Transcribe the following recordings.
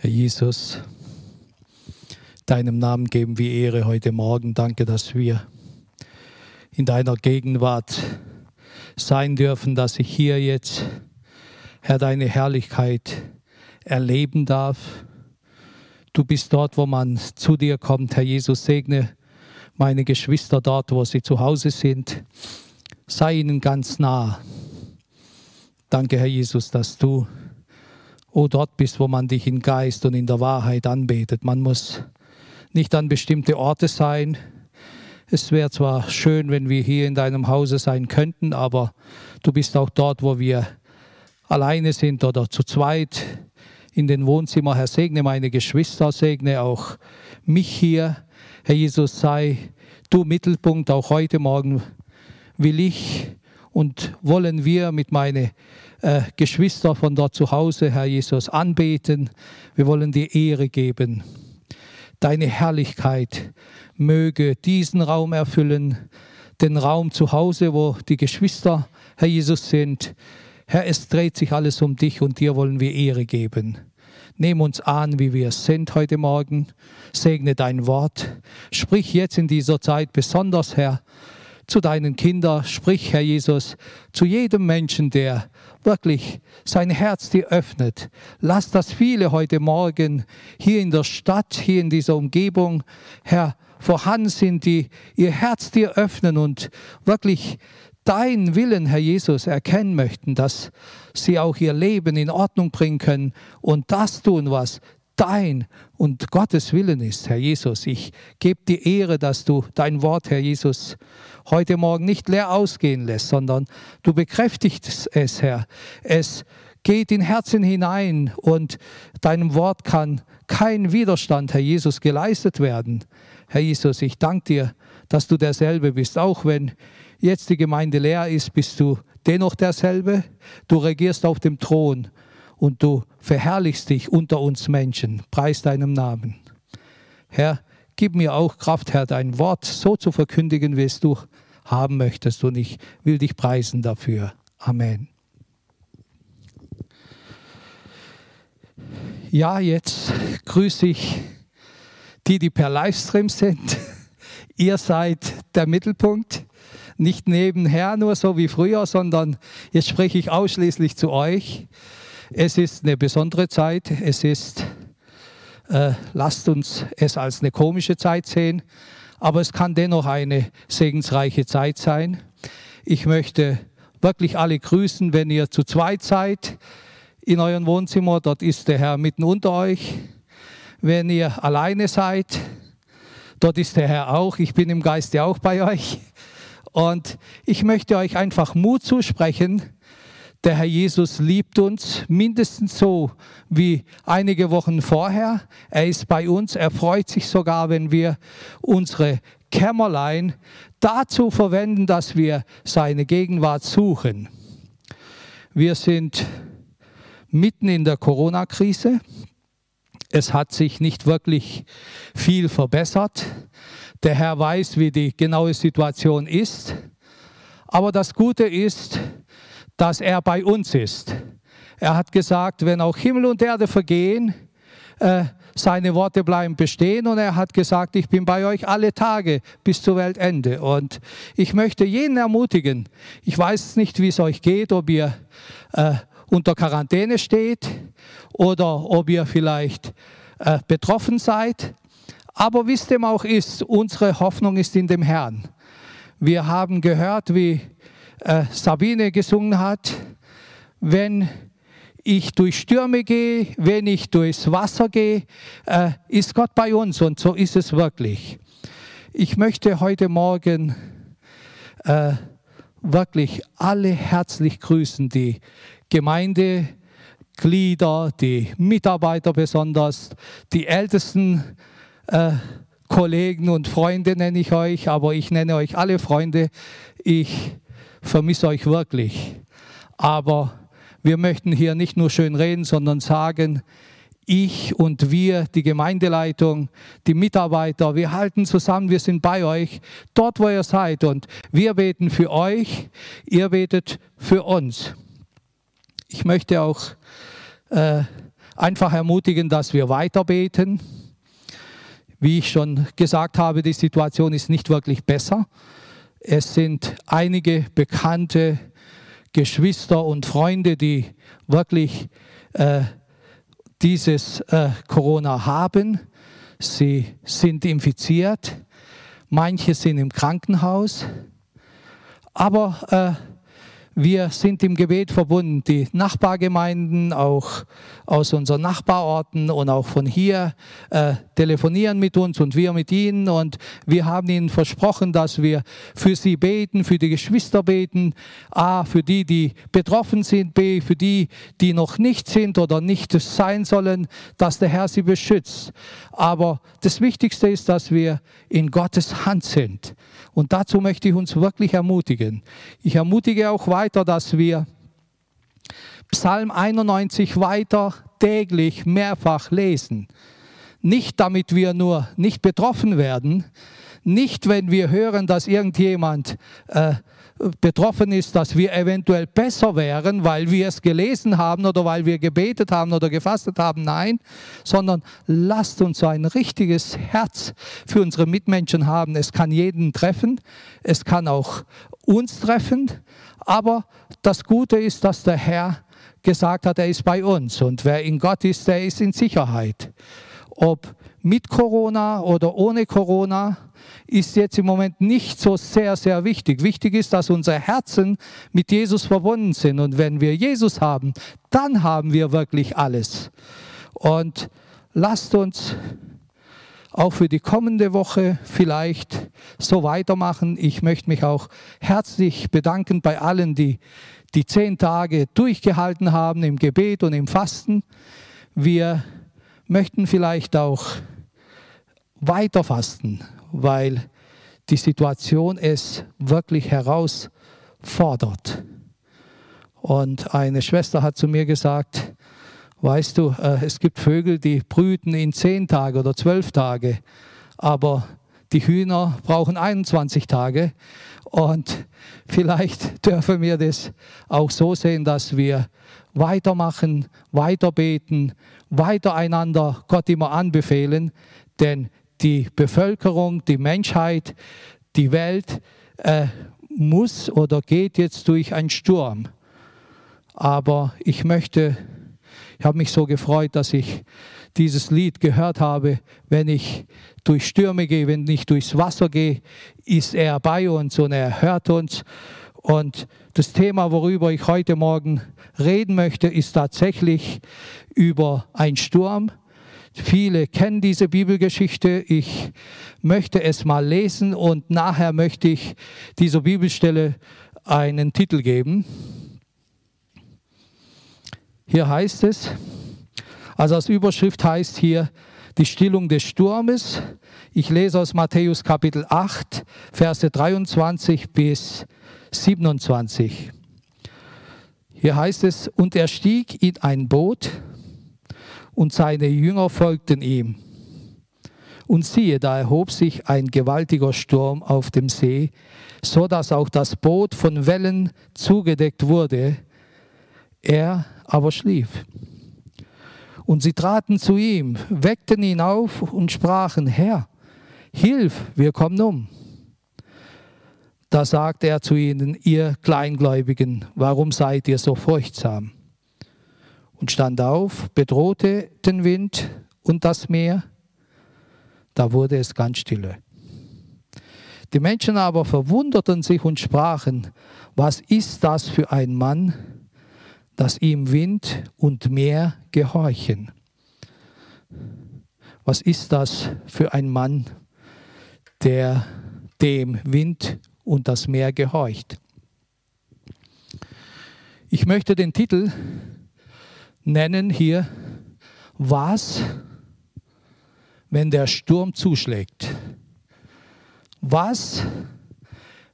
Herr Jesus, deinem Namen geben wir Ehre heute Morgen. Danke, dass wir in deiner Gegenwart sein dürfen, dass ich hier jetzt, Herr, deine Herrlichkeit erleben darf. Du bist dort, wo man zu dir kommt. Herr Jesus, segne meine Geschwister dort, wo sie zu Hause sind. Sei ihnen ganz nah. Danke, Herr Jesus, dass du oh, dort bist, wo man dich in Geist und in der Wahrheit anbetet. Man muss nicht an bestimmte Orte sein. Es wäre zwar schön, wenn wir hier in deinem Hause sein könnten, aber du bist auch dort, wo wir alleine sind oder zu zweit in den Wohnzimmer. Herr, segne meine Geschwister, segne auch mich hier. Herr Jesus, sei du Mittelpunkt auch heute Morgen. Will ich und wollen wir mit meinen äh, Geschwister von dort zu Hause, Herr Jesus, anbeten. Wir wollen dir Ehre geben. Deine Herrlichkeit möge diesen Raum erfüllen, den Raum zu Hause, wo die Geschwister, Herr Jesus, sind. Herr, es dreht sich alles um dich und dir wollen wir Ehre geben. Nimm uns an, wie wir sind heute Morgen. Segne dein Wort. Sprich jetzt in dieser Zeit besonders, Herr, zu deinen Kindern. Sprich, Herr Jesus, zu jedem Menschen, der wirklich sein Herz dir öffnet. Lass das viele heute Morgen hier in der Stadt, hier in dieser Umgebung, Herr, vorhanden sind, die ihr Herz dir öffnen und wirklich deinen Willen, Herr Jesus, erkennen möchten, dass sie auch ihr Leben in Ordnung bringen können und das tun, was dein und Gottes Willen ist, Herr Jesus. Ich gebe dir Ehre, dass du dein Wort, Herr Jesus, heute Morgen nicht leer ausgehen lässt, sondern du bekräftigst es, Herr. Es geht in Herzen hinein und deinem Wort kann kein Widerstand, Herr Jesus, geleistet werden. Herr Jesus, ich danke dir, dass du derselbe bist, auch wenn jetzt die Gemeinde leer ist, bist du dennoch derselbe. Du regierst auf dem Thron und du verherrlichst dich unter uns Menschen. Preis deinem Namen. Herr, gib mir auch Kraft, Herr, dein Wort so zu verkündigen, wie es du haben möchtest. Und ich will dich preisen dafür. Amen. Ja, jetzt grüße ich die, die per Livestream sind. Ihr seid der Mittelpunkt nicht nebenher nur so wie früher, sondern jetzt spreche ich ausschließlich zu euch. Es ist eine besondere Zeit. Es ist, äh, lasst uns es als eine komische Zeit sehen, aber es kann dennoch eine segensreiche Zeit sein. Ich möchte wirklich alle grüßen, wenn ihr zu zweit seid in eurem Wohnzimmer. Dort ist der Herr mitten unter euch. Wenn ihr alleine seid, dort ist der Herr auch. Ich bin im Geiste auch bei euch. Und ich möchte euch einfach Mut zusprechen. Der Herr Jesus liebt uns mindestens so wie einige Wochen vorher. Er ist bei uns. Er freut sich sogar, wenn wir unsere Kämmerlein dazu verwenden, dass wir seine Gegenwart suchen. Wir sind mitten in der Corona-Krise. Es hat sich nicht wirklich viel verbessert. Der Herr weiß, wie die genaue Situation ist. Aber das Gute ist, dass er bei uns ist. Er hat gesagt, wenn auch Himmel und Erde vergehen, äh, seine Worte bleiben bestehen und er hat gesagt, ich bin bei euch alle Tage bis zur Weltende. Und ich möchte jeden ermutigen, ich weiß nicht, wie es euch geht, ob ihr äh, unter Quarantäne steht oder ob ihr vielleicht äh, betroffen seid. Aber wie es dem auch ist, unsere Hoffnung ist in dem Herrn. Wir haben gehört, wie äh, Sabine gesungen hat, wenn ich durch Stürme gehe, wenn ich durchs Wasser gehe, äh, ist Gott bei uns und so ist es wirklich. Ich möchte heute Morgen äh, wirklich alle herzlich grüßen, die Gemeindeglieder, die Mitarbeiter besonders, die Ältesten, äh, Kollegen und Freunde nenne ich euch, aber ich nenne euch alle Freunde. Ich vermisse euch wirklich. Aber wir möchten hier nicht nur schön reden, sondern sagen, ich und wir, die Gemeindeleitung, die Mitarbeiter, wir halten zusammen, wir sind bei euch, dort wo ihr seid und wir beten für euch, ihr betet für uns. Ich möchte auch äh, einfach ermutigen, dass wir weiter beten. Wie ich schon gesagt habe, die Situation ist nicht wirklich besser. Es sind einige bekannte Geschwister und Freunde, die wirklich äh, dieses äh, Corona haben. Sie sind infiziert, manche sind im Krankenhaus, aber äh, wir sind im Gebet verbunden. Die Nachbargemeinden, auch aus unseren Nachbarorten und auch von hier äh, telefonieren mit uns und wir mit ihnen. Und wir haben ihnen versprochen, dass wir für sie beten, für die Geschwister beten. A, für die, die betroffen sind. B, für die, die noch nicht sind oder nicht sein sollen, dass der Herr sie beschützt. Aber das Wichtigste ist, dass wir in Gottes Hand sind. Und dazu möchte ich uns wirklich ermutigen. Ich ermutige auch weiter, dass wir Psalm 91 weiter täglich mehrfach lesen. Nicht damit wir nur nicht betroffen werden, nicht wenn wir hören, dass irgendjemand äh, betroffen ist, dass wir eventuell besser wären, weil wir es gelesen haben oder weil wir gebetet haben oder gefastet haben. Nein, sondern lasst uns ein richtiges Herz für unsere Mitmenschen haben. Es kann jeden treffen, es kann auch uns treffen, aber das Gute ist, dass der Herr gesagt hat, er ist bei uns und wer in Gott ist, der ist in Sicherheit. Ob mit Corona oder ohne Corona, ist jetzt im Moment nicht so sehr, sehr wichtig. Wichtig ist, dass unsere Herzen mit Jesus verbunden sind. Und wenn wir Jesus haben, dann haben wir wirklich alles. Und lasst uns auch für die kommende Woche vielleicht so weitermachen. Ich möchte mich auch herzlich bedanken bei allen, die die zehn Tage durchgehalten haben im Gebet und im Fasten. Wir möchten vielleicht auch weiter fasten weil die Situation es wirklich herausfordert. Und eine Schwester hat zu mir gesagt, weißt du, äh, es gibt Vögel, die brüten in zehn Tage oder zwölf Tage, aber die Hühner brauchen 21 Tage. Und vielleicht dürfen wir das auch so sehen, dass wir weitermachen, weiter beten, weiter einander Gott immer anbefehlen, denn die Bevölkerung, die Menschheit, die Welt äh, muss oder geht jetzt durch einen Sturm. Aber ich möchte, ich habe mich so gefreut, dass ich dieses Lied gehört habe. Wenn ich durch Stürme gehe, wenn ich durchs Wasser gehe, ist er bei uns und er hört uns. Und das Thema, worüber ich heute Morgen reden möchte, ist tatsächlich über einen Sturm Viele kennen diese Bibelgeschichte. Ich möchte es mal lesen und nachher möchte ich dieser Bibelstelle einen Titel geben. Hier heißt es, also als Überschrift heißt hier die Stillung des Sturmes. Ich lese aus Matthäus Kapitel 8, Verse 23 bis 27. Hier heißt es, und er stieg in ein Boot und seine Jünger folgten ihm. Und siehe, da erhob sich ein gewaltiger Sturm auf dem See, so dass auch das Boot von Wellen zugedeckt wurde. Er aber schlief. Und sie traten zu ihm, weckten ihn auf und sprachen, Herr, hilf, wir kommen um. Da sagte er zu ihnen, ihr Kleingläubigen, warum seid ihr so furchtsam? und stand auf, bedrohte den Wind und das Meer. Da wurde es ganz stille. Die Menschen aber verwunderten sich und sprachen, was ist das für ein Mann, dass ihm Wind und Meer gehorchen? Was ist das für ein Mann, der dem Wind und das Meer gehorcht? Ich möchte den Titel nennen hier, was, wenn der Sturm zuschlägt? Was,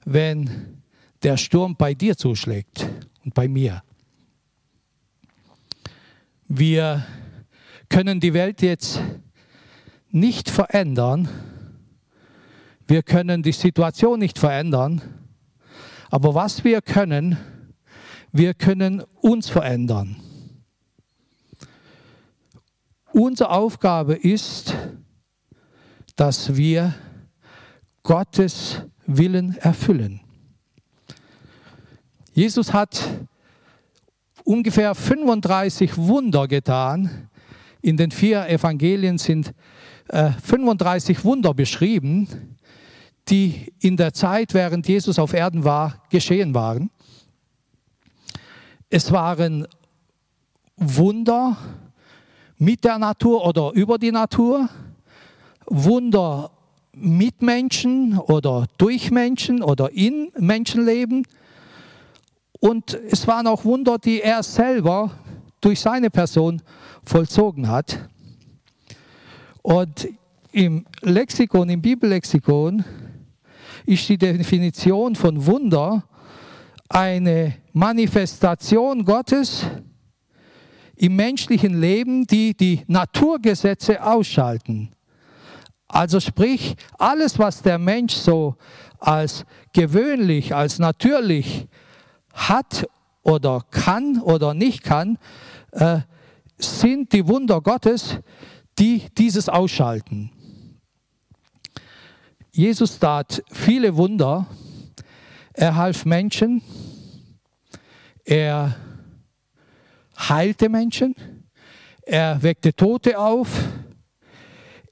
wenn der Sturm bei dir zuschlägt und bei mir? Wir können die Welt jetzt nicht verändern. Wir können die Situation nicht verändern. Aber was wir können, wir können uns verändern. Unsere Aufgabe ist, dass wir Gottes Willen erfüllen. Jesus hat ungefähr 35 Wunder getan. In den vier Evangelien sind äh, 35 Wunder beschrieben, die in der Zeit, während Jesus auf Erden war, geschehen waren. Es waren Wunder mit der Natur oder über die Natur, Wunder mit Menschen oder durch Menschen oder in Menschenleben. Und es waren auch Wunder, die er selber durch seine Person vollzogen hat. Und im Lexikon, im Bibellexikon, ist die Definition von Wunder eine Manifestation Gottes im menschlichen Leben, die die Naturgesetze ausschalten. Also sprich, alles, was der Mensch so als gewöhnlich, als natürlich hat oder kann oder nicht kann, äh, sind die Wunder Gottes, die dieses ausschalten. Jesus tat viele Wunder. Er half Menschen. Er heilte Menschen. Er weckte Tote auf.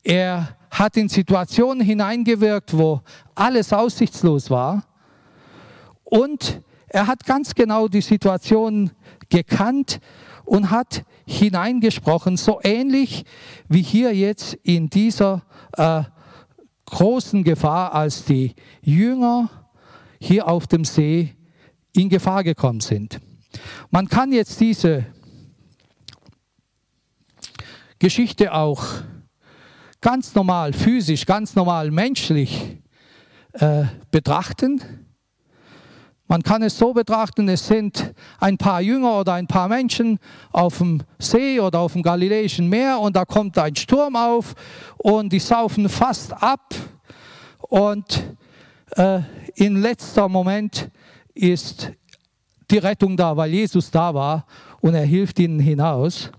Er hat in Situationen hineingewirkt, wo alles aussichtslos war. Und er hat ganz genau die Situation gekannt und hat hineingesprochen, so ähnlich wie hier jetzt in dieser äh, großen Gefahr, als die Jünger hier auf dem See in Gefahr gekommen sind. Man kann jetzt diese Geschichte auch ganz normal, physisch, ganz normal, menschlich äh, betrachten. Man kann es so betrachten, es sind ein paar Jünger oder ein paar Menschen auf dem See oder auf dem Galiläischen Meer und da kommt ein Sturm auf und die saufen fast ab und äh, in letzter Moment ist die Rettung da, weil Jesus da war und er hilft ihnen hinaus.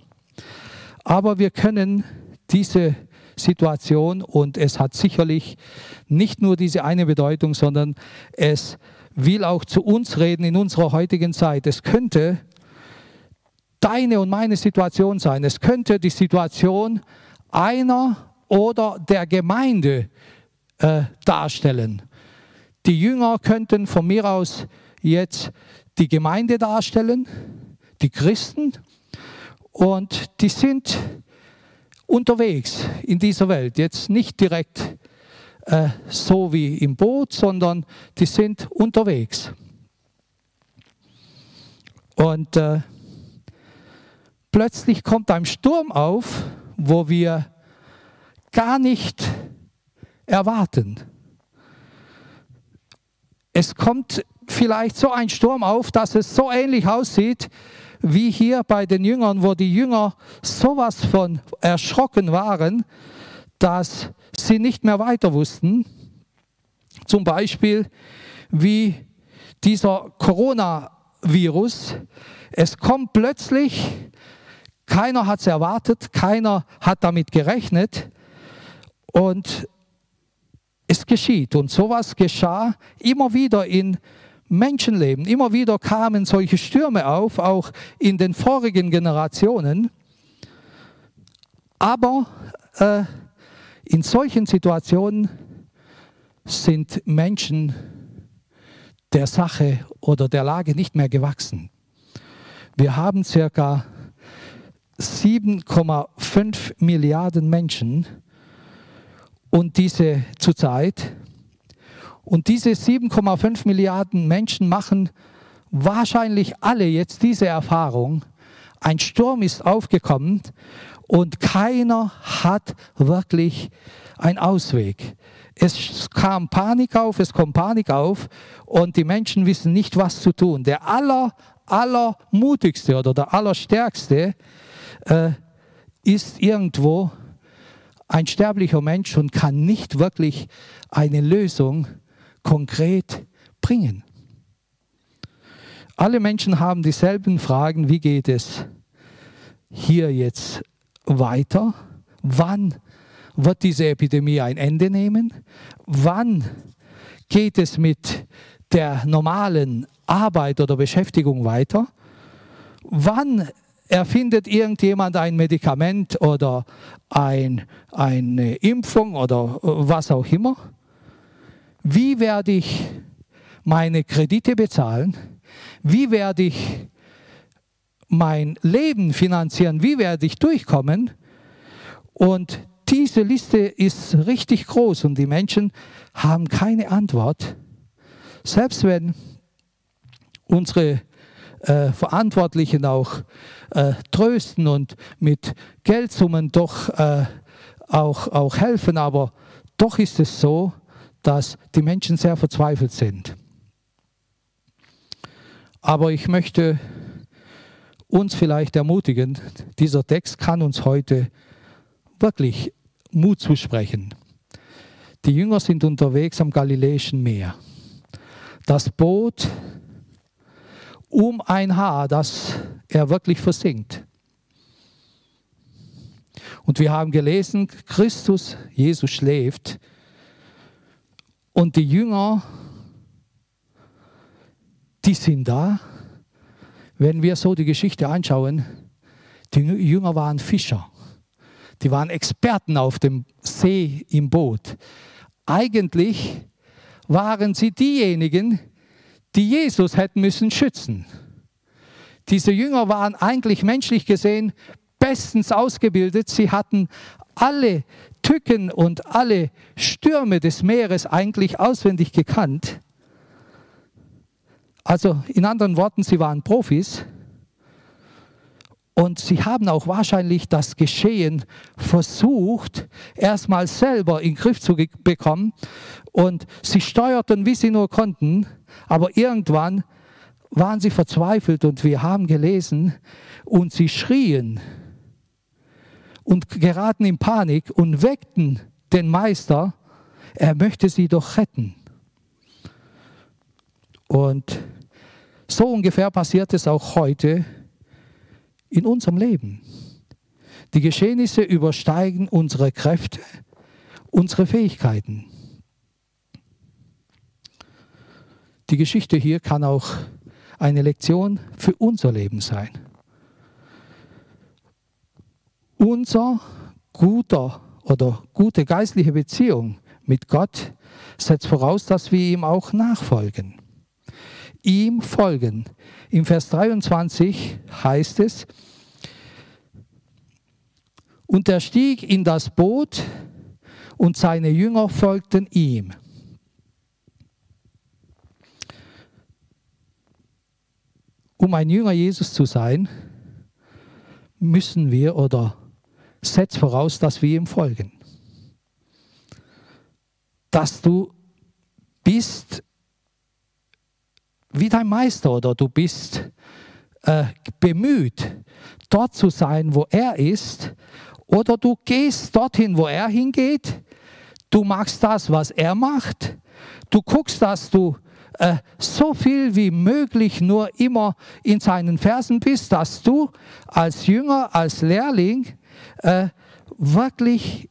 Aber wir können diese Situation und es hat sicherlich nicht nur diese eine Bedeutung, sondern es will auch zu uns reden in unserer heutigen Zeit. Es könnte deine und meine Situation sein. Es könnte die Situation einer oder der Gemeinde äh, darstellen. Die Jünger könnten von mir aus jetzt die Gemeinde darstellen, die Christen, und die sind unterwegs in dieser Welt. Jetzt nicht direkt äh, so wie im Boot, sondern die sind unterwegs. Und äh, plötzlich kommt ein Sturm auf, wo wir gar nicht erwarten. Es kommt vielleicht so ein Sturm auf, dass es so ähnlich aussieht wie hier bei den Jüngern, wo die Jünger sowas von erschrocken waren, dass sie nicht mehr weiter wussten. Zum Beispiel wie dieser Coronavirus. Es kommt plötzlich, keiner hat es erwartet, keiner hat damit gerechnet und es geschieht. Und sowas geschah immer wieder in Menschenleben. Immer wieder kamen solche Stürme auf, auch in den vorigen Generationen. Aber äh, in solchen Situationen sind Menschen der Sache oder der Lage nicht mehr gewachsen. Wir haben circa 7,5 Milliarden Menschen und diese zurzeit. Und diese 7,5 Milliarden Menschen machen wahrscheinlich alle jetzt diese Erfahrung. Ein Sturm ist aufgekommen und keiner hat wirklich einen Ausweg. Es kam Panik auf, es kommt Panik auf und die Menschen wissen nicht, was zu tun. Der aller, allermutigste oder der allerstärkste äh, ist irgendwo ein sterblicher Mensch und kann nicht wirklich eine Lösung konkret bringen. Alle Menschen haben dieselben Fragen, wie geht es hier jetzt weiter? Wann wird diese Epidemie ein Ende nehmen? Wann geht es mit der normalen Arbeit oder Beschäftigung weiter? Wann erfindet irgendjemand ein Medikament oder ein, eine Impfung oder was auch immer? Wie werde ich meine Kredite bezahlen? Wie werde ich mein Leben finanzieren? Wie werde ich durchkommen? Und diese Liste ist richtig groß und die Menschen haben keine Antwort. Selbst wenn unsere äh, Verantwortlichen auch äh, trösten und mit Geldsummen doch äh, auch, auch helfen, aber doch ist es so, dass die Menschen sehr verzweifelt sind. Aber ich möchte uns vielleicht ermutigen, dieser Text kann uns heute wirklich Mut zusprechen. Die Jünger sind unterwegs am Galiläischen Meer. Das Boot um ein Haar, das er wirklich versinkt. Und wir haben gelesen, Christus, Jesus schläft und die Jünger, die sind da. Wenn wir so die Geschichte anschauen, die Jünger waren Fischer. Die waren Experten auf dem See im Boot. Eigentlich waren sie diejenigen, die Jesus hätten müssen schützen. Diese Jünger waren eigentlich menschlich gesehen bestens ausgebildet. Sie hatten alle Tücken und alle Stürme des Meeres eigentlich auswendig gekannt. Also in anderen Worten, sie waren Profis. Und sie haben auch wahrscheinlich das Geschehen versucht, erstmal selber in den Griff zu bekommen. Und sie steuerten, wie sie nur konnten. Aber irgendwann waren sie verzweifelt und wir haben gelesen und sie schrien und geraten in Panik und weckten den Meister, er möchte sie doch retten. Und so ungefähr passiert es auch heute in unserem Leben. Die Geschehnisse übersteigen unsere Kräfte, unsere Fähigkeiten. Die Geschichte hier kann auch eine Lektion für unser Leben sein. Unser guter oder gute geistliche Beziehung mit Gott setzt voraus, dass wir ihm auch nachfolgen. Ihm folgen. Im Vers 23 heißt es, und er stieg in das Boot und seine Jünger folgten ihm. Um ein Jünger Jesus zu sein, müssen wir oder setzt voraus, dass wir ihm folgen. Dass du bist wie dein Meister oder du bist äh, bemüht, dort zu sein, wo er ist, oder du gehst dorthin, wo er hingeht, du machst das, was er macht, du guckst, dass du äh, so viel wie möglich nur immer in seinen Versen bist, dass du als Jünger, als Lehrling äh, wirklich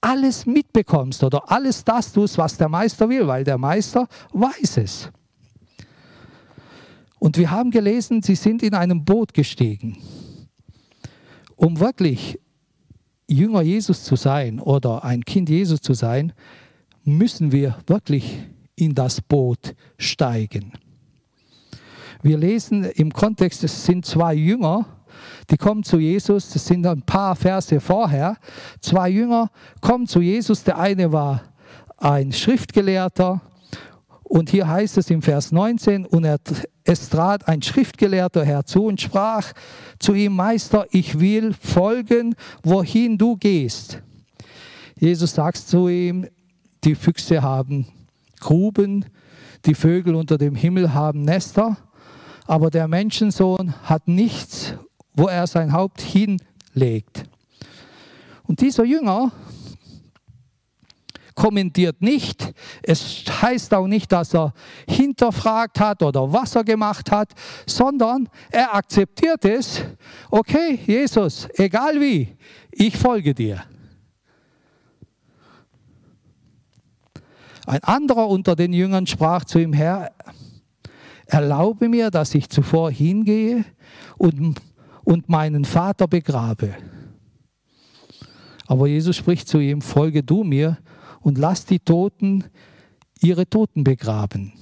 alles mitbekommst oder alles das tust, was der Meister will, weil der Meister weiß es. Und wir haben gelesen, sie sind in einem Boot gestiegen. Um wirklich Jünger Jesus zu sein oder ein Kind Jesus zu sein, müssen wir wirklich in das Boot steigen. Wir lesen im Kontext, es sind zwei Jünger, die kommen zu Jesus, das sind ein paar Verse vorher. Zwei Jünger kommen zu Jesus, der eine war ein Schriftgelehrter und hier heißt es im Vers 19, und er, es trat ein Schriftgelehrter herzu und sprach zu ihm, Meister, ich will folgen, wohin du gehst. Jesus sagt zu ihm, die Füchse haben Gruben, die Vögel unter dem Himmel haben Nester, aber der Menschensohn hat nichts, wo er sein Haupt hinlegt. Und dieser Jünger kommentiert nicht. Es heißt auch nicht, dass er hinterfragt hat oder was er gemacht hat, sondern er akzeptiert es. Okay, Jesus, egal wie, ich folge dir. Ein anderer unter den Jüngern sprach zu ihm, Herr, erlaube mir, dass ich zuvor hingehe und, und meinen Vater begrabe. Aber Jesus spricht zu ihm, folge du mir und lass die Toten ihre Toten begraben.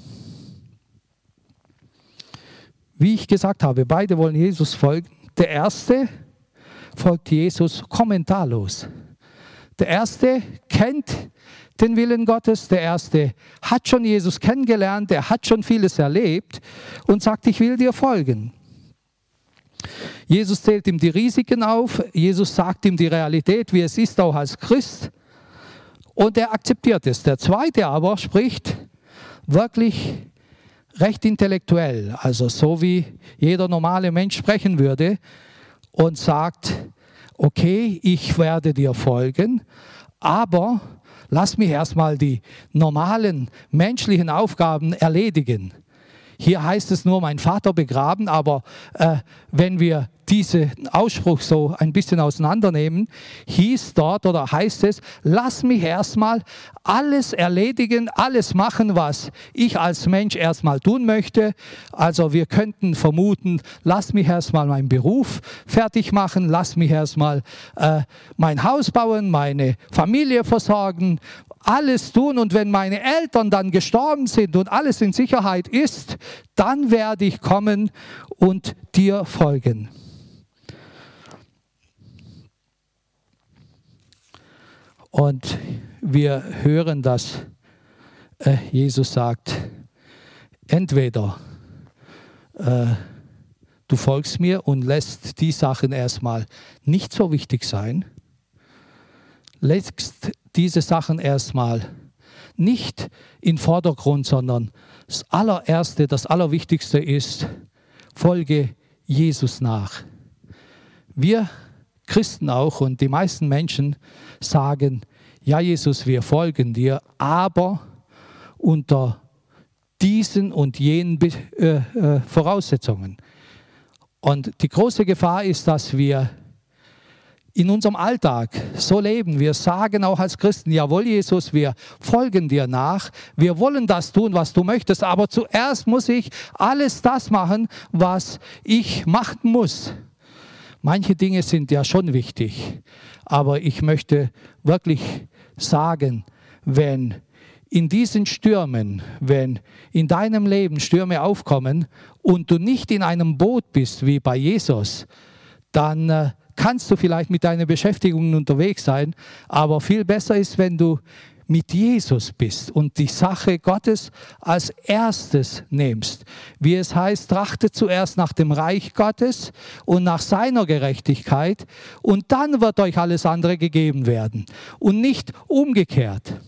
Wie ich gesagt habe, beide wollen Jesus folgen. Der erste folgt Jesus kommentarlos. Der erste kennt den Willen Gottes. Der erste hat schon Jesus kennengelernt, der hat schon vieles erlebt und sagt, ich will dir folgen. Jesus zählt ihm die Risiken auf, Jesus sagt ihm die Realität, wie es ist, auch als Christ, und er akzeptiert es. Der zweite aber spricht wirklich recht intellektuell, also so wie jeder normale Mensch sprechen würde, und sagt, okay, ich werde dir folgen, aber lass mich erstmal die normalen menschlichen Aufgaben erledigen. Hier heißt es nur, mein Vater begraben, aber äh, wenn wir diesen Ausspruch so ein bisschen auseinandernehmen, hieß dort oder heißt es, lass mich erstmal alles erledigen, alles machen, was ich als Mensch erstmal tun möchte. Also wir könnten vermuten, lass mich erstmal meinen Beruf fertig machen, lass mich erstmal äh, mein Haus bauen, meine Familie versorgen, alles tun und wenn meine Eltern dann gestorben sind und alles in Sicherheit ist, dann werde ich kommen und dir folgen. Und wir hören, dass äh, Jesus sagt, entweder äh, du folgst mir und lässt die Sachen erstmal nicht so wichtig sein, lässt diese Sachen erstmal nicht in Vordergrund, sondern das allererste, das allerwichtigste ist, folge Jesus nach. Wir Christen auch und die meisten Menschen sagen, ja Jesus, wir folgen dir, aber unter diesen und jenen äh, äh, Voraussetzungen. Und die große Gefahr ist, dass wir in unserem Alltag so leben. Wir sagen auch als Christen, jawohl Jesus, wir folgen dir nach. Wir wollen das tun, was du möchtest. Aber zuerst muss ich alles das machen, was ich machen muss. Manche Dinge sind ja schon wichtig. Aber ich möchte wirklich sagen, wenn in diesen Stürmen, wenn in deinem Leben Stürme aufkommen und du nicht in einem Boot bist wie bei Jesus, dann äh, kannst du vielleicht mit deinen Beschäftigungen unterwegs sein, aber viel besser ist, wenn du mit Jesus bist und die Sache Gottes als erstes nimmst. Wie es heißt, trachtet zuerst nach dem Reich Gottes und nach seiner Gerechtigkeit und dann wird euch alles andere gegeben werden und nicht umgekehrt.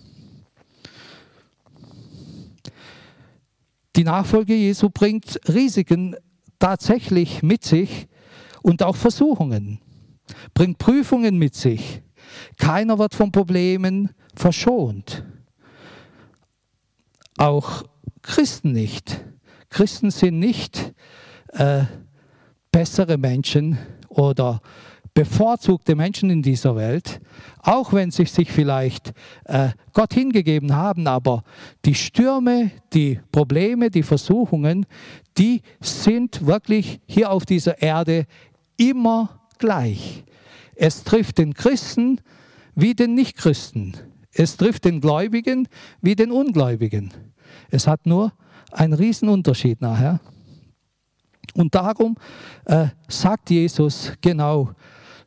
Die Nachfolge Jesu bringt Risiken tatsächlich mit sich und auch Versuchungen bringt Prüfungen mit sich. Keiner wird von Problemen verschont. Auch Christen nicht. Christen sind nicht äh, bessere Menschen oder bevorzugte Menschen in dieser Welt, auch wenn sie sich vielleicht äh, Gott hingegeben haben, aber die Stürme, die Probleme, die Versuchungen, die sind wirklich hier auf dieser Erde immer gleich. Es trifft den Christen wie den Nichtchristen. Es trifft den Gläubigen wie den Ungläubigen. Es hat nur einen Riesenunterschied nachher. Und darum äh, sagt Jesus genau,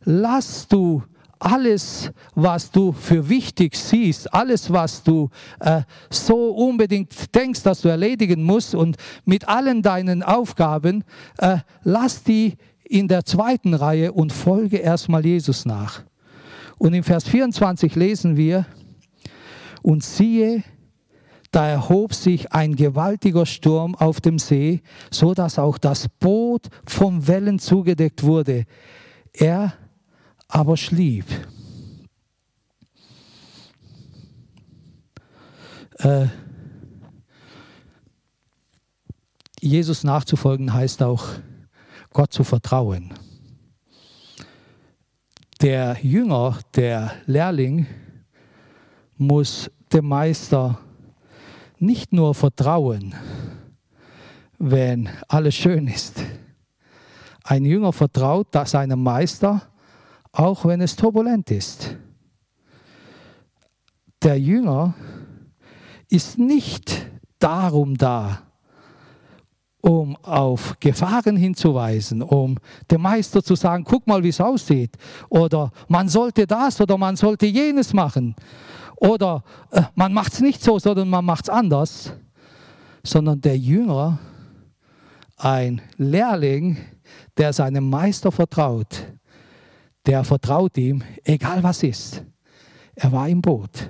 lass du alles, was du für wichtig siehst, alles, was du äh, so unbedingt denkst, dass du erledigen musst und mit allen deinen Aufgaben, äh, lass die in der zweiten Reihe und folge erstmal Jesus nach. Und im Vers 24 lesen wir, und siehe, da erhob sich ein gewaltiger Sturm auf dem See, so dass auch das Boot von Wellen zugedeckt wurde. Er aber schlief. Äh, Jesus nachzufolgen heißt auch, Gott zu vertrauen. Der Jünger, der Lehrling, muss dem Meister nicht nur vertrauen, wenn alles schön ist. Ein Jünger vertraut seinem Meister, auch wenn es turbulent ist. Der Jünger ist nicht darum da, auf Gefahren hinzuweisen, um dem Meister zu sagen, guck mal, wie es aussieht. Oder man sollte das oder man sollte jenes machen. Oder äh, man macht es nicht so, sondern man macht es anders. Sondern der Jünger, ein Lehrling, der seinem Meister vertraut, der vertraut ihm, egal was ist. Er war im Boot.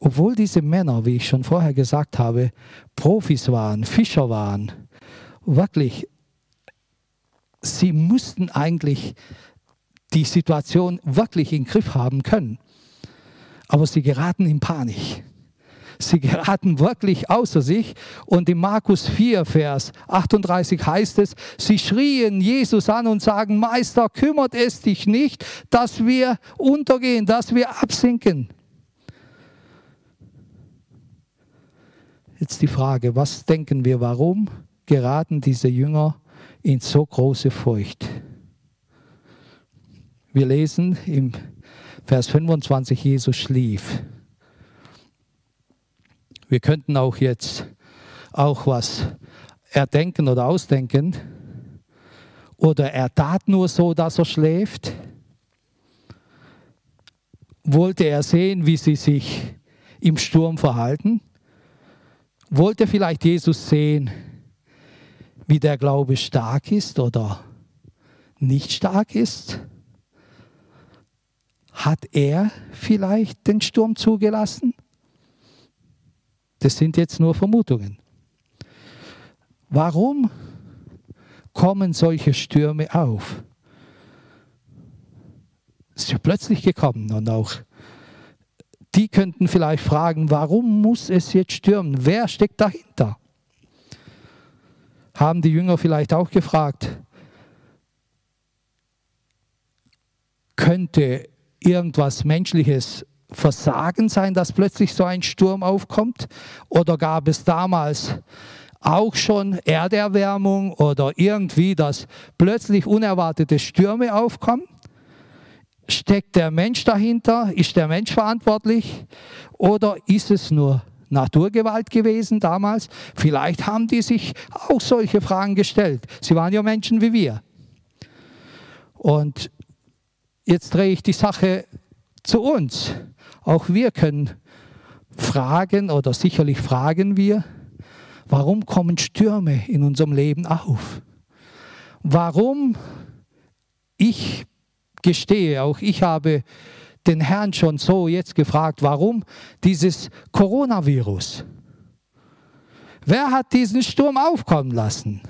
Obwohl diese Männer, wie ich schon vorher gesagt habe, Profis waren, Fischer waren, wirklich, sie mussten eigentlich die Situation wirklich in den Griff haben können. Aber sie geraten in Panik. Sie geraten wirklich außer sich. Und in Markus 4, Vers 38 heißt es, sie schrien Jesus an und sagen, Meister, kümmert es dich nicht, dass wir untergehen, dass wir absinken. Jetzt die Frage, was denken wir, warum geraten diese Jünger in so große Furcht? Wir lesen im Vers 25, Jesus schlief. Wir könnten auch jetzt auch was erdenken oder ausdenken. Oder er tat nur so, dass er schläft. Wollte er sehen, wie sie sich im Sturm verhalten? Wollte vielleicht Jesus sehen, wie der Glaube stark ist oder nicht stark ist? Hat er vielleicht den Sturm zugelassen? Das sind jetzt nur Vermutungen. Warum kommen solche Stürme auf? Es ist ja plötzlich gekommen und auch die könnten vielleicht fragen, warum muss es jetzt stürmen? Wer steckt dahinter? Haben die Jünger vielleicht auch gefragt, könnte irgendwas Menschliches Versagen sein, dass plötzlich so ein Sturm aufkommt? Oder gab es damals auch schon Erderwärmung oder irgendwie, dass plötzlich unerwartete Stürme aufkommen? Steckt der Mensch dahinter? Ist der Mensch verantwortlich? Oder ist es nur Naturgewalt gewesen damals? Vielleicht haben die sich auch solche Fragen gestellt. Sie waren ja Menschen wie wir. Und jetzt drehe ich die Sache zu uns. Auch wir können fragen oder sicherlich fragen wir, warum kommen Stürme in unserem Leben auf? Warum ich gestehe, auch ich habe den Herrn schon so jetzt gefragt, warum dieses Coronavirus? Wer hat diesen Sturm aufkommen lassen?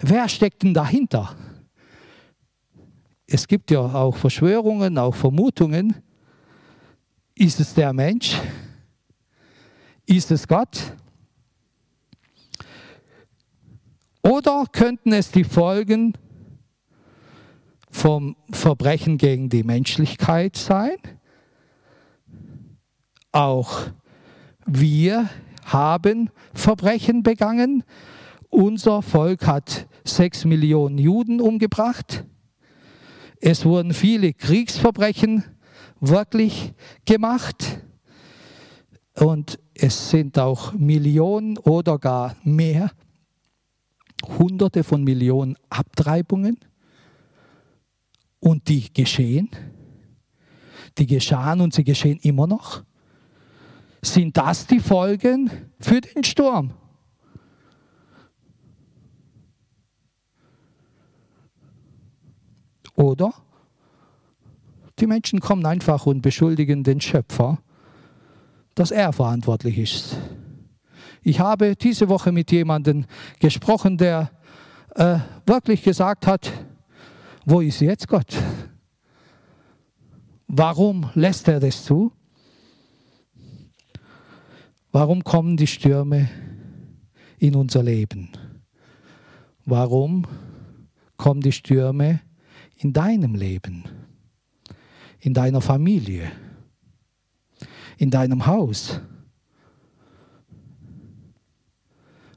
Wer steckt denn dahinter? Es gibt ja auch Verschwörungen, auch Vermutungen. Ist es der Mensch? Ist es Gott? Oder könnten es die Folgen vom Verbrechen gegen die Menschlichkeit sein. Auch wir haben Verbrechen begangen. Unser Volk hat sechs Millionen Juden umgebracht. Es wurden viele Kriegsverbrechen wirklich gemacht. Und es sind auch Millionen oder gar mehr, Hunderte von Millionen Abtreibungen und die geschehen. Die geschahen und sie geschehen immer noch. Sind das die Folgen für den Sturm? Oder die Menschen kommen einfach und beschuldigen den Schöpfer, dass er verantwortlich ist. Ich habe diese Woche mit jemandem gesprochen, der äh, wirklich gesagt hat, wo ist jetzt Gott? Warum lässt er das zu? Warum kommen die Stürme in unser Leben? Warum kommen die Stürme in deinem Leben, in deiner Familie, in deinem Haus?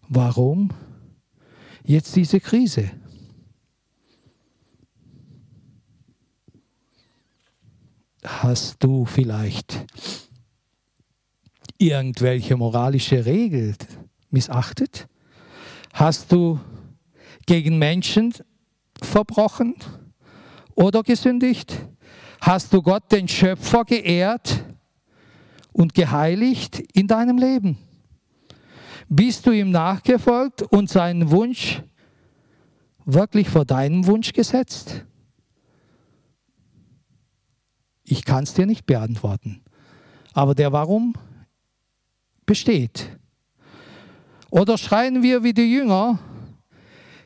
Warum jetzt diese Krise? Hast du vielleicht irgendwelche moralische Regel missachtet? Hast du gegen Menschen verbrochen oder gesündigt? Hast du Gott, den Schöpfer, geehrt und geheiligt in deinem Leben? Bist du ihm nachgefolgt und seinen Wunsch wirklich vor deinem Wunsch gesetzt? Ich kann es dir nicht beantworten. Aber der Warum besteht. Oder schreien wir wie die Jünger,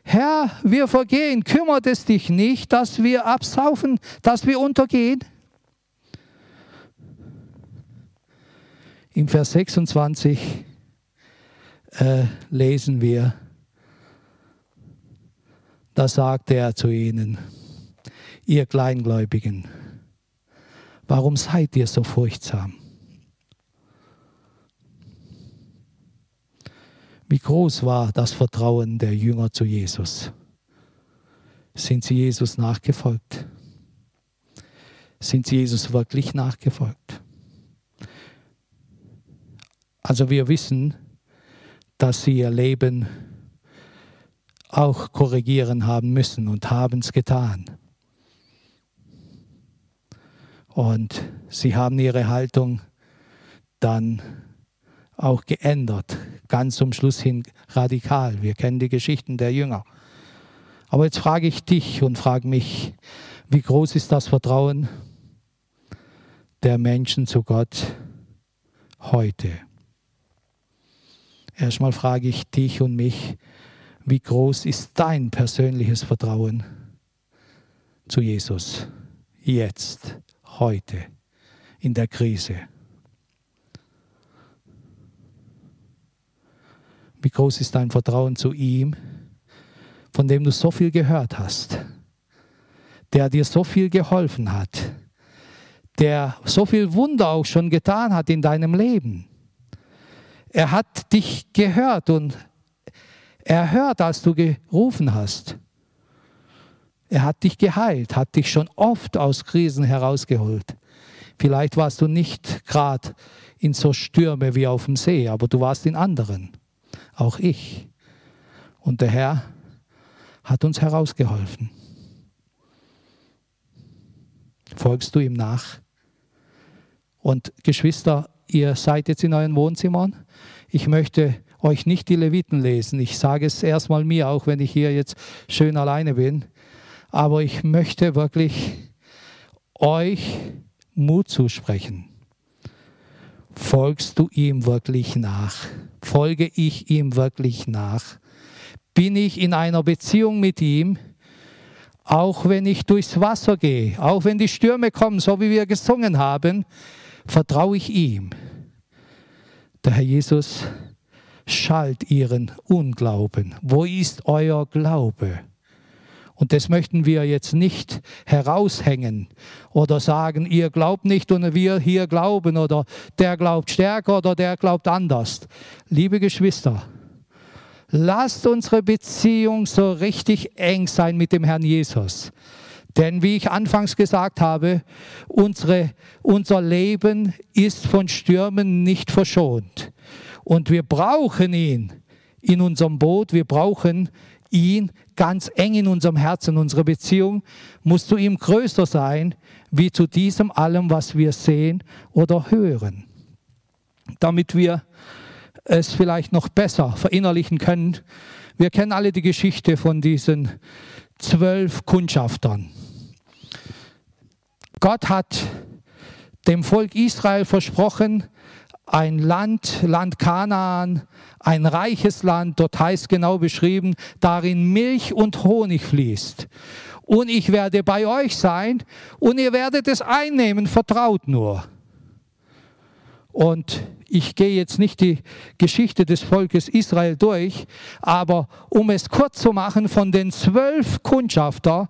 Herr, wir vergehen, kümmert es dich nicht, dass wir absaufen, dass wir untergehen? Im Vers 26 äh, lesen wir, da sagte er zu ihnen, ihr Kleingläubigen, warum seid ihr so furchtsam? Wie groß war das Vertrauen der Jünger zu Jesus? Sind sie Jesus nachgefolgt? Sind sie Jesus wirklich nachgefolgt? Also wir wissen, dass sie ihr Leben auch korrigieren haben müssen und haben es getan. Und sie haben ihre Haltung dann auch geändert, ganz zum Schluss hin radikal. Wir kennen die Geschichten der Jünger. Aber jetzt frage ich dich und frage mich, wie groß ist das Vertrauen der Menschen zu Gott heute? Erstmal frage ich dich und mich, wie groß ist dein persönliches Vertrauen zu Jesus jetzt, heute, in der Krise? Wie groß ist dein Vertrauen zu ihm, von dem du so viel gehört hast, der dir so viel geholfen hat, der so viel Wunder auch schon getan hat in deinem Leben. Er hat dich gehört und er hört, als du gerufen hast. Er hat dich geheilt, hat dich schon oft aus Krisen herausgeholt. Vielleicht warst du nicht gerade in so Stürme wie auf dem See, aber du warst in anderen auch ich. Und der Herr hat uns herausgeholfen. Folgst du ihm nach? Und Geschwister, ihr seid jetzt in euren Wohnzimmern. Ich möchte euch nicht die Leviten lesen. Ich sage es erstmal mir, auch wenn ich hier jetzt schön alleine bin. Aber ich möchte wirklich euch Mut zusprechen folgst du ihm wirklich nach? Folge ich ihm wirklich nach? Bin ich in einer Beziehung mit ihm, auch wenn ich durchs Wasser gehe, auch wenn die Stürme kommen, so wie wir gesungen haben, vertraue ich ihm. Der Herr Jesus schalt ihren Unglauben. Wo ist euer Glaube? Und das möchten wir jetzt nicht heraushängen oder sagen, ihr glaubt nicht und wir hier glauben oder der glaubt stärker oder der glaubt anders. Liebe Geschwister, lasst unsere Beziehung so richtig eng sein mit dem Herrn Jesus. Denn wie ich anfangs gesagt habe, unsere, unser Leben ist von Stürmen nicht verschont. Und wir brauchen ihn in unserem Boot, wir brauchen ihn ganz eng in unserem Herzen, unsere Beziehung muss zu ihm größer sein, wie zu diesem allem, was wir sehen oder hören. Damit wir es vielleicht noch besser verinnerlichen können. Wir kennen alle die Geschichte von diesen zwölf Kundschaftern. Gott hat dem Volk Israel versprochen, ein Land, Land Kanaan, ein reiches Land, dort heißt genau beschrieben, darin Milch und Honig fließt. Und ich werde bei euch sein und ihr werdet es einnehmen, vertraut nur. Und ich gehe jetzt nicht die Geschichte des Volkes Israel durch, aber um es kurz zu machen, von den zwölf Kundschafter,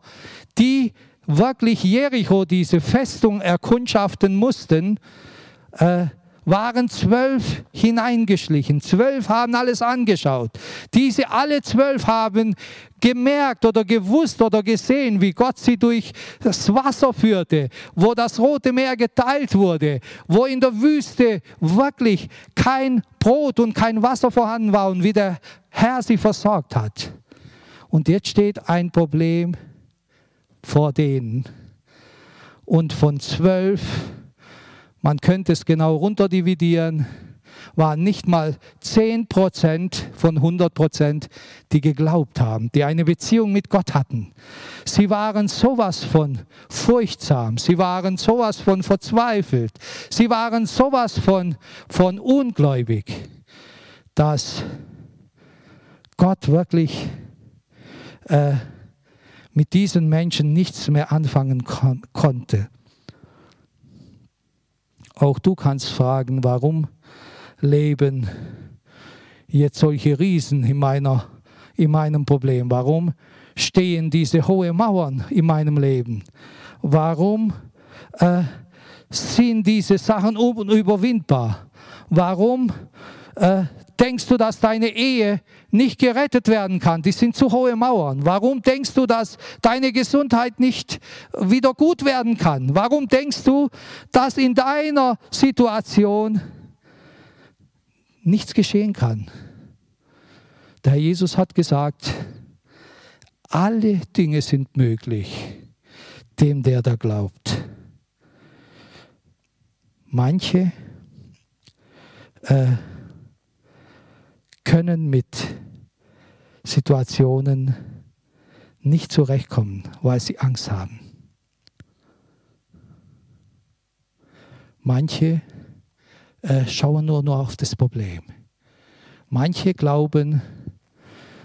die wirklich Jericho, diese Festung, erkundschaften mussten, äh, waren zwölf hineingeschlichen. Zwölf haben alles angeschaut. Diese alle zwölf haben gemerkt oder gewusst oder gesehen, wie Gott sie durch das Wasser führte, wo das Rote Meer geteilt wurde, wo in der Wüste wirklich kein Brot und kein Wasser vorhanden war und wie der Herr sie versorgt hat. Und jetzt steht ein Problem vor denen. Und von zwölf man könnte es genau runterdividieren, waren nicht mal 10% von 100% die geglaubt haben, die eine Beziehung mit Gott hatten. Sie waren sowas von furchtsam, sie waren sowas von verzweifelt, sie waren sowas von, von ungläubig, dass Gott wirklich äh, mit diesen Menschen nichts mehr anfangen kon konnte. Auch du kannst fragen, warum leben jetzt solche Riesen in, meiner, in meinem Problem? Warum stehen diese hohen Mauern in meinem Leben? Warum äh, sind diese Sachen unüberwindbar? Warum äh, denkst du, dass deine Ehe nicht gerettet werden kann? Die sind zu hohe Mauern. Warum denkst du, dass deine Gesundheit nicht wieder gut werden kann? Warum denkst du, dass in deiner Situation nichts geschehen kann? Der Herr Jesus hat gesagt, alle Dinge sind möglich, dem der da glaubt. Manche äh, können mit Situationen nicht zurechtkommen, weil sie Angst haben. Manche äh, schauen nur, nur auf das Problem. Manche glauben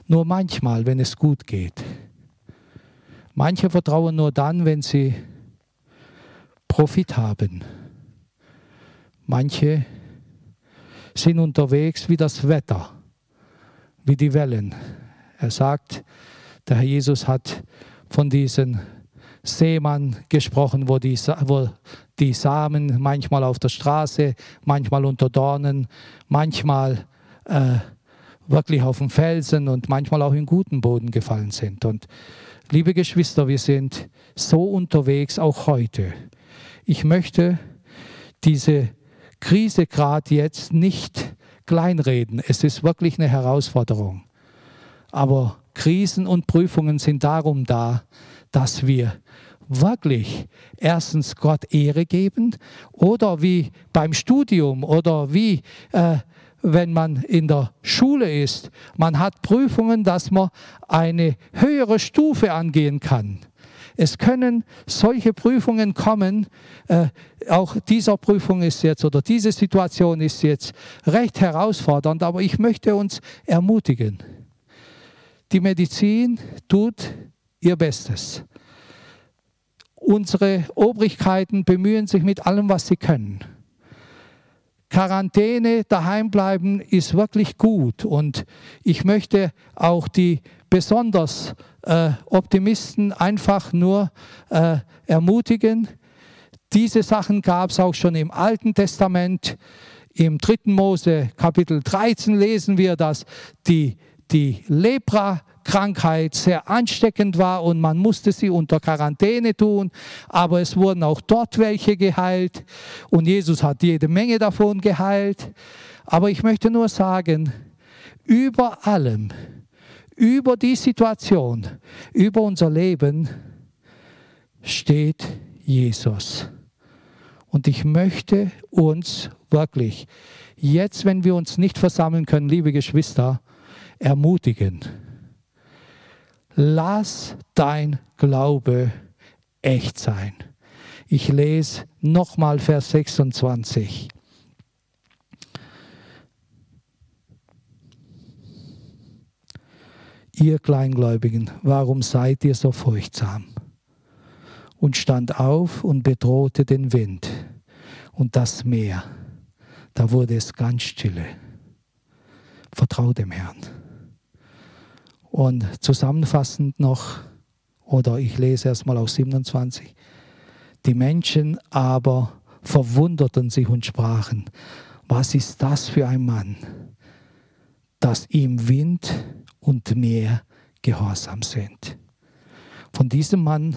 nur manchmal, wenn es gut geht. Manche vertrauen nur dann, wenn sie Profit haben. Manche sind unterwegs wie das Wetter wie die Wellen. Er sagt, der Herr Jesus hat von diesen Seemann gesprochen, wo die, wo die Samen manchmal auf der Straße, manchmal unter Dornen, manchmal äh, wirklich auf dem Felsen und manchmal auch in guten Boden gefallen sind. Und liebe Geschwister, wir sind so unterwegs, auch heute. Ich möchte diese Krise gerade jetzt nicht kleinreden. Es ist wirklich eine Herausforderung. Aber Krisen und Prüfungen sind darum da, dass wir wirklich erstens Gott Ehre geben oder wie beim Studium oder wie äh, wenn man in der Schule ist, man hat Prüfungen, dass man eine höhere Stufe angehen kann. Es können solche Prüfungen kommen. Äh, auch dieser Prüfung ist jetzt oder diese Situation ist jetzt recht herausfordernd, aber ich möchte uns ermutigen. Die Medizin tut ihr Bestes. Unsere Obrigkeiten bemühen sich mit allem, was sie können. Quarantäne, daheim bleiben ist wirklich gut. Und ich möchte auch die besonders äh, Optimisten einfach nur äh, ermutigen. Diese Sachen gab es auch schon im Alten Testament. Im 3. Mose Kapitel 13 lesen wir, dass die, die Lepra Krankheit sehr ansteckend war und man musste sie unter Quarantäne tun, aber es wurden auch dort welche geheilt und Jesus hat jede Menge davon geheilt. Aber ich möchte nur sagen, über allem über die Situation, über unser Leben steht Jesus. Und ich möchte uns wirklich jetzt, wenn wir uns nicht versammeln können, liebe Geschwister, ermutigen. Lass dein Glaube echt sein. Ich lese nochmal Vers 26. ihr Kleingläubigen, warum seid ihr so furchtsam? Und stand auf und bedrohte den Wind und das Meer, da wurde es ganz stille. Vertrau dem Herrn. Und zusammenfassend noch, oder ich lese erstmal aus 27, die Menschen aber verwunderten sich und sprachen, was ist das für ein Mann, dass ihm Wind und Meer gehorsam sind. Von diesem Mann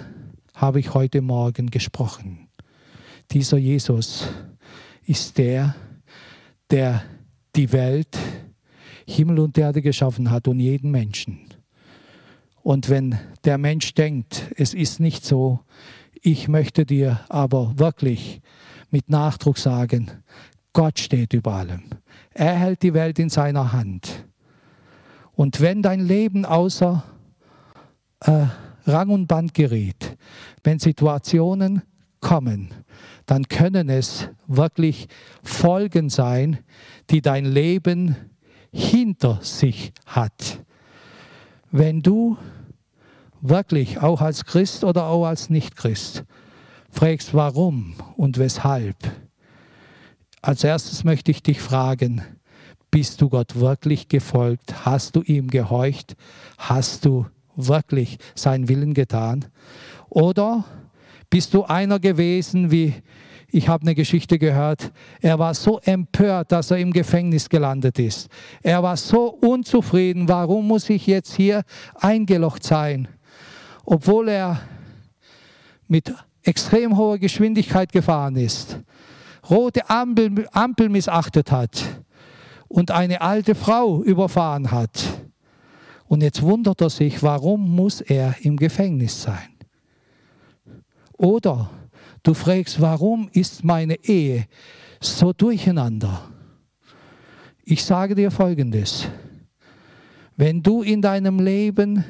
habe ich heute Morgen gesprochen. Dieser Jesus ist der, der die Welt, Himmel und Erde geschaffen hat und jeden Menschen. Und wenn der Mensch denkt, es ist nicht so, ich möchte dir aber wirklich mit Nachdruck sagen, Gott steht über allem. Er hält die Welt in seiner Hand. Und wenn dein Leben außer äh, Rang und Band gerät, wenn Situationen kommen, dann können es wirklich Folgen sein, die dein Leben hinter sich hat. Wenn du wirklich auch als Christ oder auch als Nichtchrist fragst, warum und weshalb, als erstes möchte ich dich fragen, bist du Gott wirklich gefolgt? Hast du ihm gehorcht? Hast du wirklich seinen Willen getan? Oder bist du einer gewesen, wie ich habe eine Geschichte gehört, er war so empört, dass er im Gefängnis gelandet ist. Er war so unzufrieden, warum muss ich jetzt hier eingelocht sein? Obwohl er mit extrem hoher Geschwindigkeit gefahren ist, rote Ampel, Ampel missachtet hat und eine alte Frau überfahren hat. Und jetzt wundert er sich, warum muss er im Gefängnis sein? Oder du fragst, warum ist meine Ehe so durcheinander? Ich sage dir Folgendes. Wenn du in deinem Leben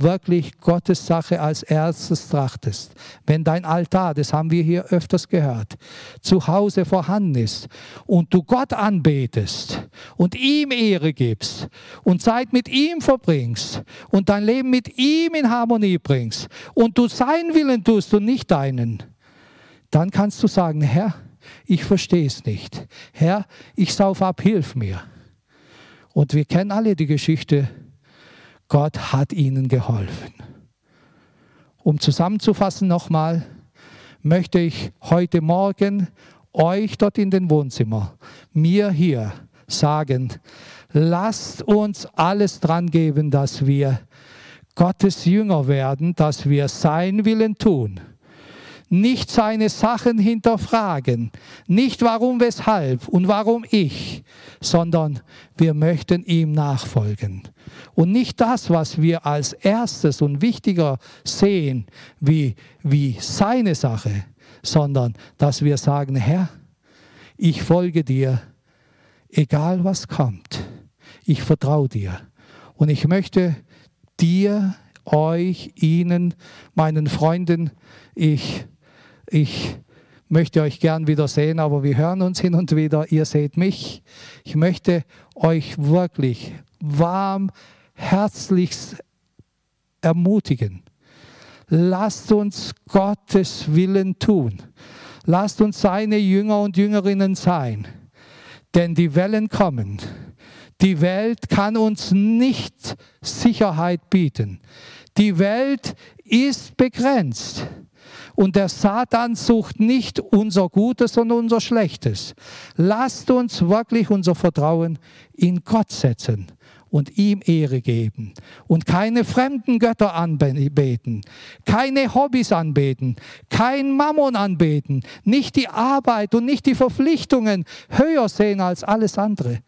wirklich Gottes Sache als erstes trachtest, wenn dein Altar, das haben wir hier öfters gehört, zu Hause vorhanden ist und du Gott anbetest und ihm Ehre gibst und Zeit mit ihm verbringst und dein Leben mit ihm in Harmonie bringst und du seinen Willen tust und nicht deinen, dann kannst du sagen, Herr, ich verstehe es nicht. Herr, ich sauf ab, hilf mir. Und wir kennen alle die Geschichte Gott hat ihnen geholfen. Um zusammenzufassen nochmal, möchte ich heute Morgen euch dort in den Wohnzimmer, mir hier sagen, lasst uns alles dran geben, dass wir Gottes Jünger werden, dass wir sein Willen tun nicht seine Sachen hinterfragen, nicht warum, weshalb und warum ich, sondern wir möchten ihm nachfolgen. Und nicht das, was wir als erstes und wichtiger sehen, wie, wie seine Sache, sondern dass wir sagen, Herr, ich folge dir, egal was kommt. Ich vertraue dir. Und ich möchte dir, euch, ihnen, meinen Freunden, ich ich möchte euch gern wieder sehen, aber wir hören uns hin und wieder. Ihr seht mich. Ich möchte euch wirklich warm, herzlichst ermutigen. Lasst uns Gottes Willen tun. Lasst uns seine Jünger und Jüngerinnen sein. Denn die Wellen kommen. Die Welt kann uns nicht Sicherheit bieten. Die Welt ist begrenzt. Und der Satan sucht nicht unser Gutes, sondern unser Schlechtes. Lasst uns wirklich unser Vertrauen in Gott setzen und ihm Ehre geben und keine fremden Götter anbeten, keine Hobbys anbeten, kein Mammon anbeten, nicht die Arbeit und nicht die Verpflichtungen höher sehen als alles andere.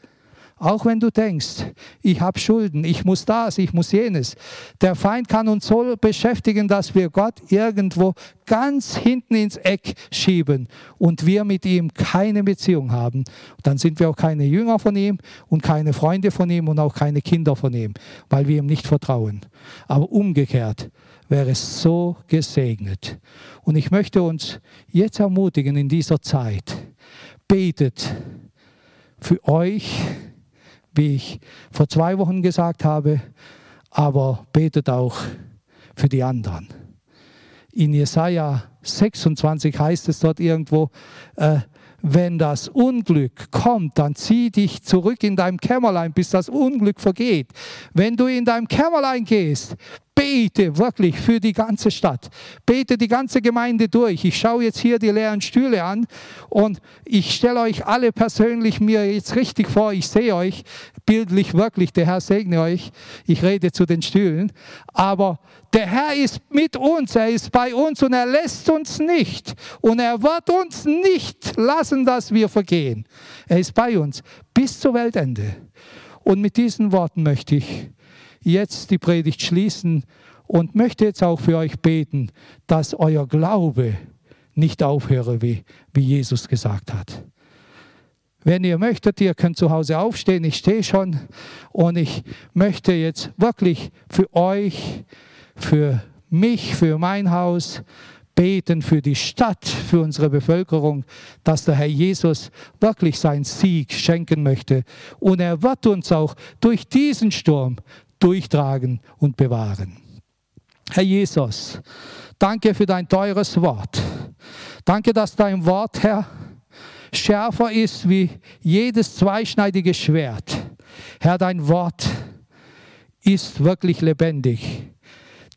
Auch wenn du denkst, ich habe Schulden, ich muss das, ich muss jenes. Der Feind kann uns so beschäftigen, dass wir Gott irgendwo ganz hinten ins Eck schieben und wir mit ihm keine Beziehung haben. Dann sind wir auch keine Jünger von ihm und keine Freunde von ihm und auch keine Kinder von ihm, weil wir ihm nicht vertrauen. Aber umgekehrt wäre es so gesegnet. Und ich möchte uns jetzt ermutigen in dieser Zeit, betet für euch, wie ich vor zwei Wochen gesagt habe, aber betet auch für die anderen. In Jesaja 26 heißt es dort irgendwo, äh, wenn das Unglück kommt, dann zieh dich zurück in deinem Kämmerlein, bis das Unglück vergeht. Wenn du in deinem Kämmerlein gehst, bete wirklich für die ganze Stadt. Bete die ganze Gemeinde durch. Ich schaue jetzt hier die leeren Stühle an und ich stelle euch alle persönlich mir jetzt richtig vor. Ich sehe euch bildlich wirklich. Der Herr segne euch. Ich rede zu den Stühlen. Aber der Herr ist mit uns. Er ist bei uns und er lässt uns nicht. Und er wird uns nicht lassen, dass wir vergehen. Er ist bei uns bis zur Weltende. Und mit diesen Worten möchte ich jetzt die Predigt schließen und möchte jetzt auch für euch beten, dass euer Glaube nicht aufhöre, wie, wie Jesus gesagt hat. Wenn ihr möchtet, ihr könnt zu Hause aufstehen, ich stehe schon und ich möchte jetzt wirklich für euch, für mich, für mein Haus beten, für die Stadt, für unsere Bevölkerung, dass der Herr Jesus wirklich seinen Sieg schenken möchte. Und er wird uns auch durch diesen Sturm durchtragen und bewahren. Herr Jesus, danke für dein teures Wort. Danke, dass dein Wort, Herr, schärfer ist wie jedes zweischneidige Schwert. Herr, dein Wort ist wirklich lebendig.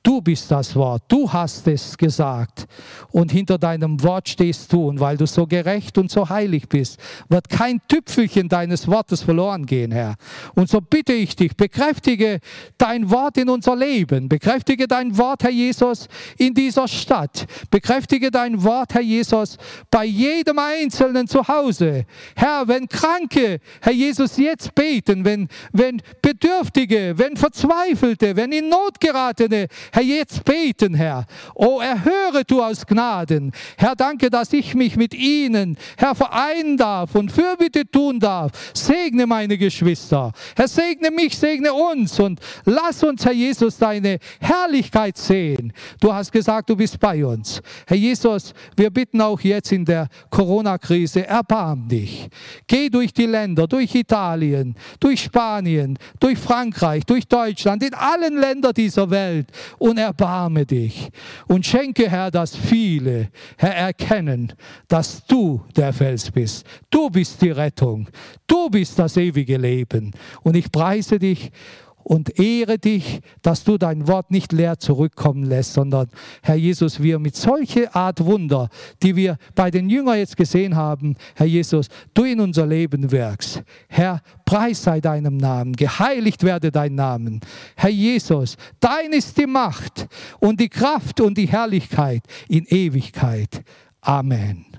Du bist das Wort, du hast es gesagt. Und hinter deinem Wort stehst du. Und weil du so gerecht und so heilig bist, wird kein Tüpfelchen deines Wortes verloren gehen, Herr. Und so bitte ich dich, bekräftige dein Wort in unser Leben, bekräftige dein Wort, Herr Jesus, in dieser Stadt, bekräftige dein Wort, Herr Jesus, bei jedem Einzelnen zu Hause. Herr, wenn Kranke, Herr Jesus, jetzt beten, wenn, wenn Bedürftige, wenn Verzweifelte, wenn in Not geratene, Herr, jetzt beten, Herr. Oh, erhöre du aus Gnaden. Herr, danke, dass ich mich mit ihnen, Herr, vereinen darf und Fürbitte tun darf. Segne meine Geschwister. Herr, segne mich, segne uns und lass uns, Herr Jesus, deine Herrlichkeit sehen. Du hast gesagt, du bist bei uns. Herr Jesus, wir bitten auch jetzt in der Corona-Krise, erbarm dich. Geh durch die Länder, durch Italien, durch Spanien, durch Frankreich, durch Deutschland, in allen Ländern dieser Welt und erbarme dich. Und schenke, Herr, dass viele, Herr, erkennen, dass du der Fels bist. Du bist die Rettung. Du bist das ewige Leben. Und ich preise dich und ehre dich, dass du dein Wort nicht leer zurückkommen lässt, sondern Herr Jesus, wir mit solcher Art Wunder, die wir bei den Jüngern jetzt gesehen haben, Herr Jesus, du in unser Leben wirkst. Herr, preis sei deinem Namen, geheiligt werde dein Namen. Herr Jesus, dein ist die Macht und die Kraft und die Herrlichkeit in Ewigkeit. Amen.